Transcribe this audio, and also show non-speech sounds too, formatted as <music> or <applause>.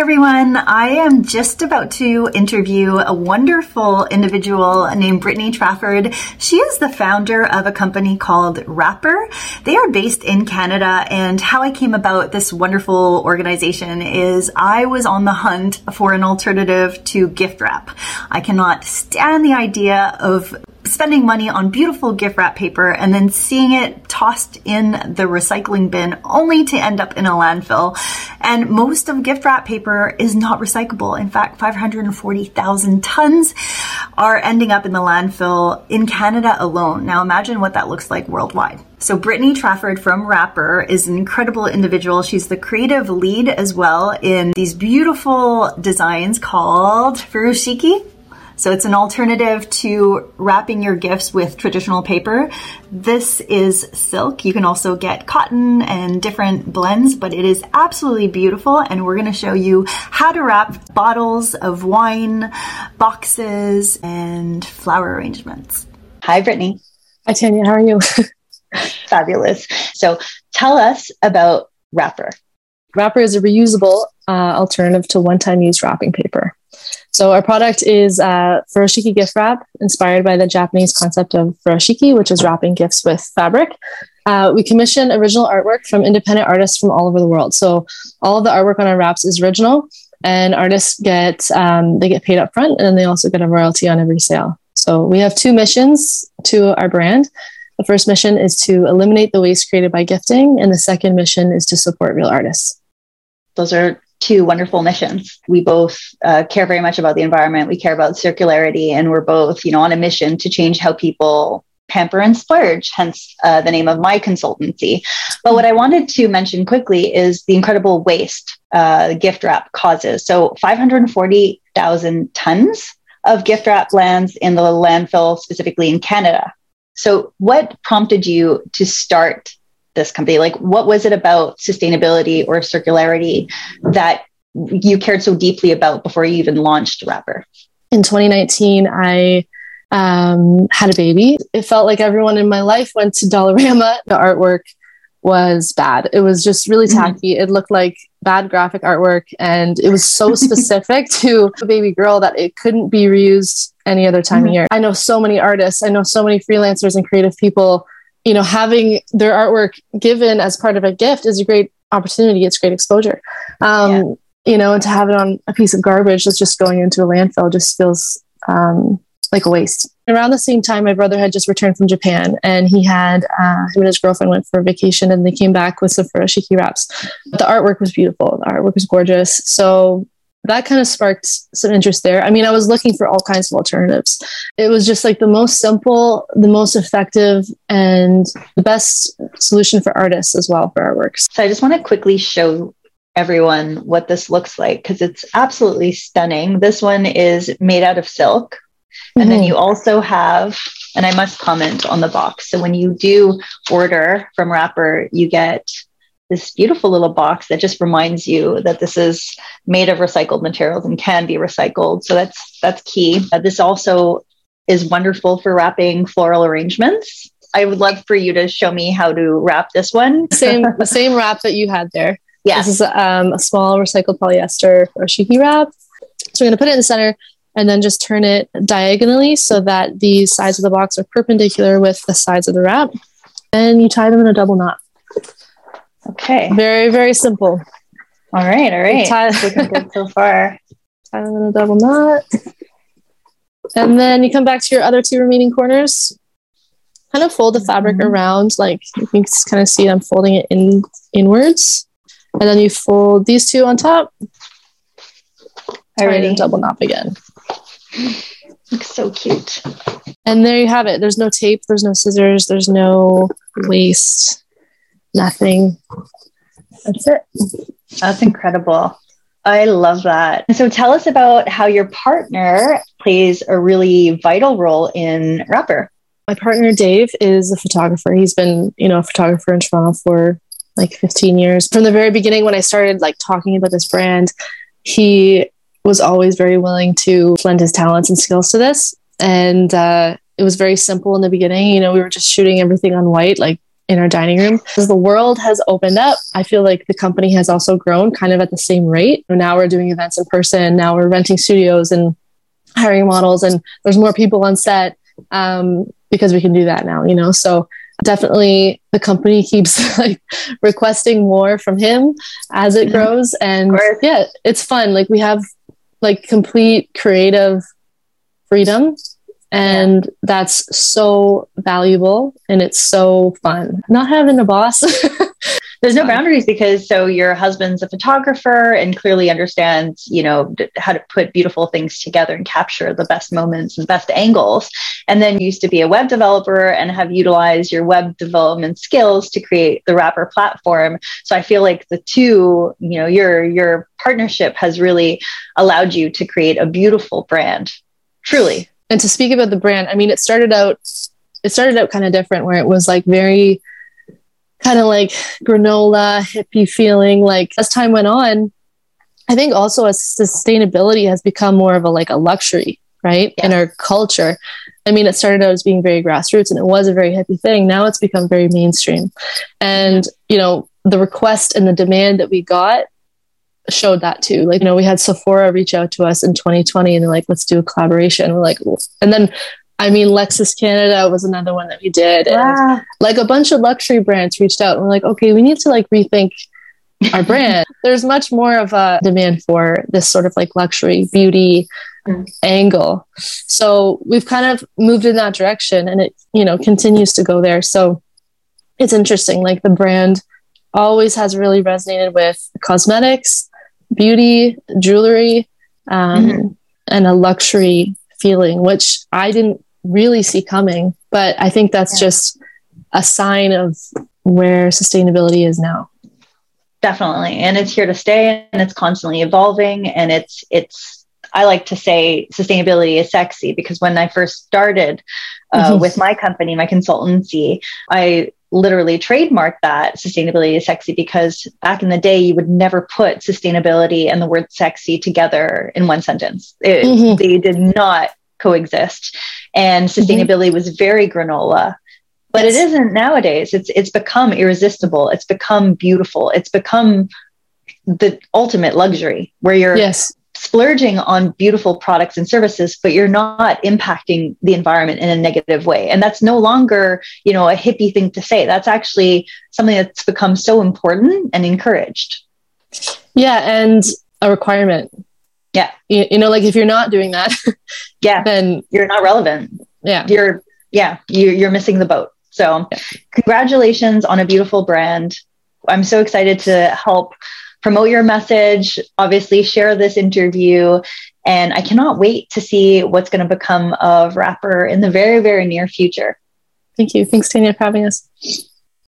Everyone. I am just about to interview a wonderful individual named Brittany Trafford. She is the founder of a company called Wrappr. They are based in Canada and how I came about this wonderful organization is I was on the hunt for an alternative to gift wrap. I cannot stand the idea of spending money on beautiful gift wrap paper and then seeing it tossed in the recycling bin only to end up in a landfill. And most of gift wrap paper is not recyclable. In fact, 540,000 tons are ending up in the landfill in Canada alone. Now imagine what that looks like worldwide. So Brittany Trafford from Wrappr is an incredible individual. She's the creative lead as well in these beautiful designs called Furoshiki. So it's an alternative to wrapping your gifts with traditional paper. This is silk. You can also get cotton and different blends, but it is absolutely beautiful. And we're going to show you how to wrap bottles of wine, boxes, and flower arrangements. Hi, Brittany. Hi, Tanya. How are you? <laughs> Fabulous. So tell us about Wrappr. Wrappr is a reusable uh, alternative to one time use wrapping paper. So our product is uh, furoshiki gift wrap, inspired by the Japanese concept of furoshiki, which is wrapping gifts with fabric. Uh, we commission original artwork from independent artists from all over the world. So all of the artwork on our wraps is original, and artists get um, they get paid up front, and then they also get a royalty on every sale. So we have two missions to our brand. The first mission is to eliminate the waste created by gifting, and the second mission is to support real artists. Those are two wonderful missions. We both uh, care very much about the environment. We care about circularity, and we're both, you know, on a mission to change how people pamper and splurge. Hence uh, the name of my consultancy. But what I wanted to mention quickly is the incredible waste uh, gift wrap causes. So 540,000 tons of gift wrap lands in the landfill, specifically in Canada. So, what prompted you to start this company? Like, what was it about sustainability or circularity that you cared so deeply about before you even launched Wrappr? In 2019, I um, had a baby. It felt like everyone in my life went to Dollarama. <laughs> The artwork was bad. It was just really mm-hmm. tacky. Mm-hmm. It looked like bad graphic artwork, and it was so <laughs> specific to a baby girl that it couldn't be reused any other time mm-hmm. of year. I know so many artists. I know so many freelancers and creative people you know, having their artwork given as part of a gift is a great opportunity. It's great exposure. Um, yeah. You know, and to have it on a piece of garbage that's just going into a landfill just feels um, like a waste. Around the same time, my brother had just returned from Japan, and he had uh, him and his girlfriend went for a vacation, and they came back with some furoshiki wraps. The artwork was beautiful. The artwork was gorgeous. So that kind of sparked some interest there. I mean, I was looking for all kinds of alternatives. It was just like the most simple, the most effective, and the best solution for artists as well for our works. So I just want to quickly show everyone what this looks like because it's absolutely stunning. This one is made out of silk. And mm-hmm. then you also have, and I must comment on the box. So when you do order from Wrappr, you get this beautiful little box that just reminds you that this is made of recycled materials and can be recycled. So that's that's key. Uh, this also is wonderful for wrapping floral arrangements. I would love for you to show me how to wrap this one. <laughs> Same the same wrap that you had there. Yeah. This is um, a small recycled polyester furoshiki wrap. So we're going to put it in the center and then just turn it diagonally so that the sides of the box are perpendicular with the sides of the wrap. And you tie them in a double knot. Okay. Very, very simple. All right, all right. Tie- good so far. Tie them in a double knot. And then you come back to your other two remaining corners. Kind of fold the fabric mm-hmm. around, like you can kind of see I'm folding it in inwards. And then you fold these two on top. Already double knot again. Looks so cute. And there you have it. There's no tape, there's no scissors, there's no waste nothing. That's it. That's incredible. I love that. So tell us about how your partner plays a really vital role in Wrappr. My partner Dave is a photographer. He's been, you know, a photographer in Toronto for like 15 years. From the very beginning when I started like talking about this brand, he was always very willing to lend his talents and skills to this. And uh, it was very simple in the beginning. You know, we were just shooting everything on white, like in our dining room. As the world has opened up, I feel like the company has also grown kind of at the same rate. Now we're doing events in person. Now we're renting studios and hiring models, and there's more people on set um, because we can do that now, you know? So definitely the company <laughs> keeps like requesting more from him as it mm-hmm. grows. And yeah, it's fun. Like we have like complete creative freedom and that's so valuable and it's so fun. Not having a boss. <laughs> There's no boundaries because so your husband's a photographer and clearly understands you know how to put beautiful things together and capture the best moments and best angles. And then used to be a web developer and have utilized your web development skills to create the Wrappr platform. So i feel like the two you know your your partnership has really allowed you to create a beautiful brand. Truly and to speak about the brand i mean it started out it started out kind of different where it was like very kind of like granola hippie feeling like as time went on i think also as sustainability has become more of a like a luxury right yeah. in our culture. I mean it started out as being very grassroots and it was a very hippie thing. Now it's become very mainstream. And you know the request and the demand that we got showed that too like you know we had sephora reach out to us in 2020 and they're like let's do a collaboration we're like and then I mean, Lexus Canada was another one that we did. And like a bunch of luxury brands reached out and we're like, okay, we need to like rethink our brand. <laughs> There's much more of a demand for this sort of like luxury beauty mm. angle. So we've kind of moved in that direction and it, you know, continues to go there. So it's interesting. Like the brand always has really resonated with cosmetics, beauty, jewelry, um, mm-hmm. and a luxury feeling, which I didn't really see coming. But I think that's yeah. just a sign of where sustainability is now. Definitely. And it's here to stay and it's constantly evolving and it's it's I like to say sustainability is sexy because when I first started uh, mm-hmm. with my company, my consultancy, I literally trademarked that sustainability is sexy because back in the day, you would never put sustainability and the word sexy together in one sentence. It, mm-hmm. They did not coexist. And mm-hmm. sustainability mm-hmm. was very granola. But yes. it isn't nowadays. It's it's become irresistible. It's become beautiful. It's become the ultimate luxury where you're yes. Splurging on beautiful products and services, but you're not impacting the environment in a negative way. And that's no longer, you know, a hippie thing to say. That's actually something that's become so important and encouraged. Yeah, and a requirement. Yeah. You, you know, like if you're not doing that, <laughs> yeah, then you're not relevant. Yeah. You're, yeah, you, you're missing the boat. So, yeah. congratulations on a beautiful brand. I'm so excited to help promote your message, obviously, share this interview. And I cannot wait to see what's going to become of Wrappr in the very, very near future. Thank you. Thanks, Tanya, for having us.